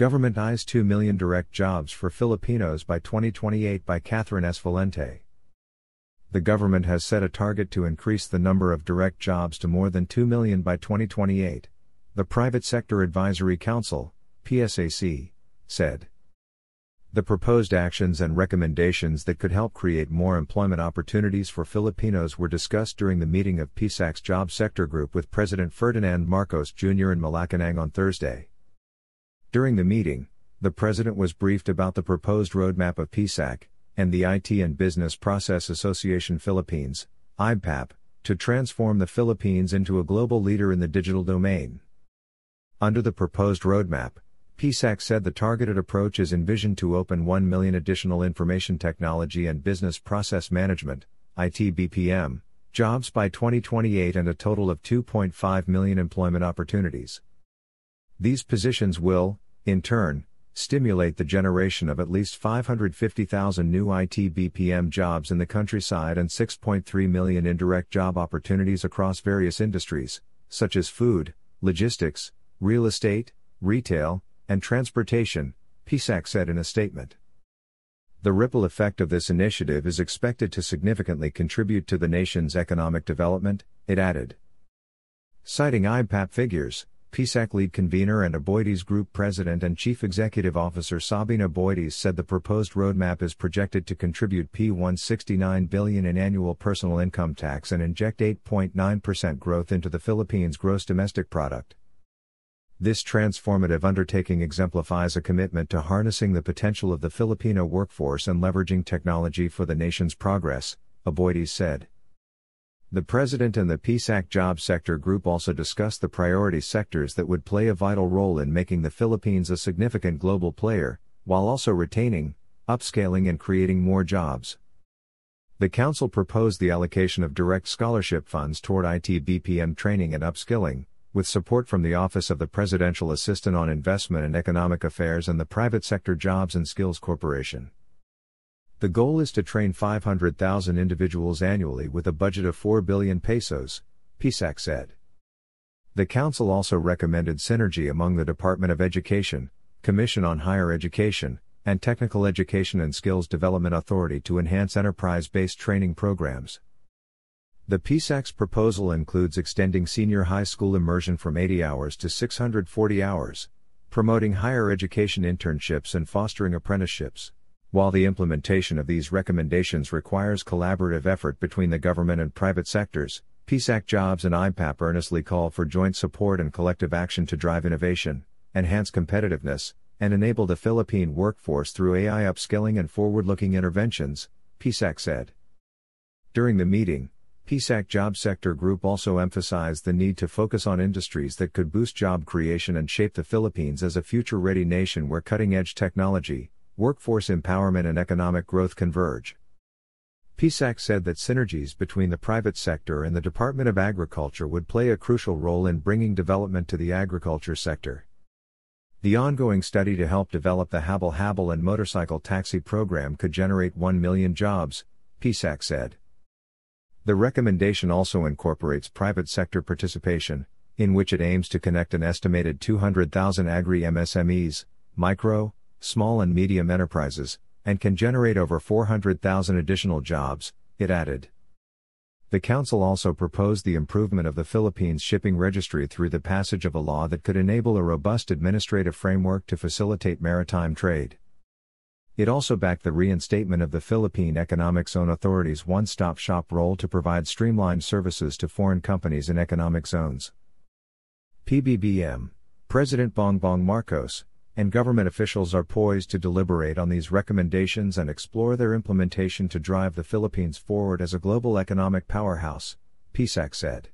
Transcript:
Government eyes 2 million direct jobs for Filipinos by 2028 by Catherine S. Valente. The government has set a target to increase the number of direct jobs to more than 2 million by 2028, the Private Sector Advisory Council, PSAC, said. The proposed actions and recommendations that could help create more employment opportunities for Filipinos were discussed during the meeting of PSAC's Job Sector Group with President Ferdinand Marcos Jr. in Malacanang on Thursday. During the meeting, the President was briefed about the proposed roadmap of PSAC, and the IT and Business Process Association Philippines, IBPAP, to transform the Philippines into a global leader in the digital domain. Under the proposed roadmap, PSAC said the targeted approach is envisioned to open 1 million additional information technology and business process management, ITBPM, jobs by 2028 and a total of 2.5 million employment opportunities. These positions will, in turn, stimulate the generation of at least 550,000 new IT BPM jobs in the countryside and 6.3 million indirect job opportunities across various industries, such as food, logistics, real estate, retail, and transportation, PSAC said in a statement. The ripple effect of this initiative is expected to significantly contribute to the nation's economic development, it added. Citing IBPAP figures, PSAC lead convener and Aboitiz Group president and chief executive officer Sabin Aboitiz said the proposed roadmap is projected to contribute P169 billion in annual personal income tax and inject 8.9% growth into the Philippines gross domestic product. This transformative undertaking exemplifies a commitment to harnessing the potential of the Filipino workforce and leveraging technology for the nation's progress, Aboitiz said. The President and the PSAC Job Sector Group also discussed the priority sectors that would play a vital role in making the Philippines a significant global player, while also retaining, upscaling, and creating more jobs. The Council proposed the allocation of direct scholarship funds toward IT BPM training and upskilling, with support from the Office of the Presidential Assistant on Investment and Economic Affairs and the Private Sector Jobs and Skills Corporation. The goal is to train 500,000 individuals annually with a budget of 4 billion pesos, PSAC said. The Council also recommended synergy among the Department of Education, Commission on Higher Education, and Technical Education and Skills Development Authority to enhance enterprise based training programs. The PSAC's proposal includes extending senior high school immersion from 80 hours to 640 hours, promoting higher education internships and fostering apprenticeships. While the implementation of these recommendations requires collaborative effort between the government and private sectors, PSAC Jobs and IBPAP earnestly call for joint support and collective action to drive innovation, enhance competitiveness, and enable the Philippine workforce through AI upskilling and forward looking interventions, PSAC said. During the meeting, PSAC Job Sector Group also emphasized the need to focus on industries that could boost job creation and shape the Philippines as a future ready nation where cutting edge technology, workforce empowerment and economic growth converge. PSAC said that synergies between the private sector and the Department of Agriculture would play a crucial role in bringing development to the agriculture sector. The ongoing study to help develop the Habal Habal and motorcycle taxi program could generate 1 million jobs, PSAC said. The recommendation also incorporates private sector participation, in which it aims to connect an estimated 200,000 agri MSMEs, micro, small and medium enterprises, and can generate over 400,000 additional jobs, it added. The Council also proposed the improvement of the Philippines shipping registry through the passage of a law that could enable a robust administrative framework to facilitate maritime trade. It also backed the reinstatement of the Philippine Economic Zone Authority's one stop shop role to provide streamlined services to foreign companies in economic zones. PBBM, President Bongbong Marcos, and government officials are poised to deliberate on these recommendations and explore their implementation to drive the Philippines forward as a global economic powerhouse, PSAC said.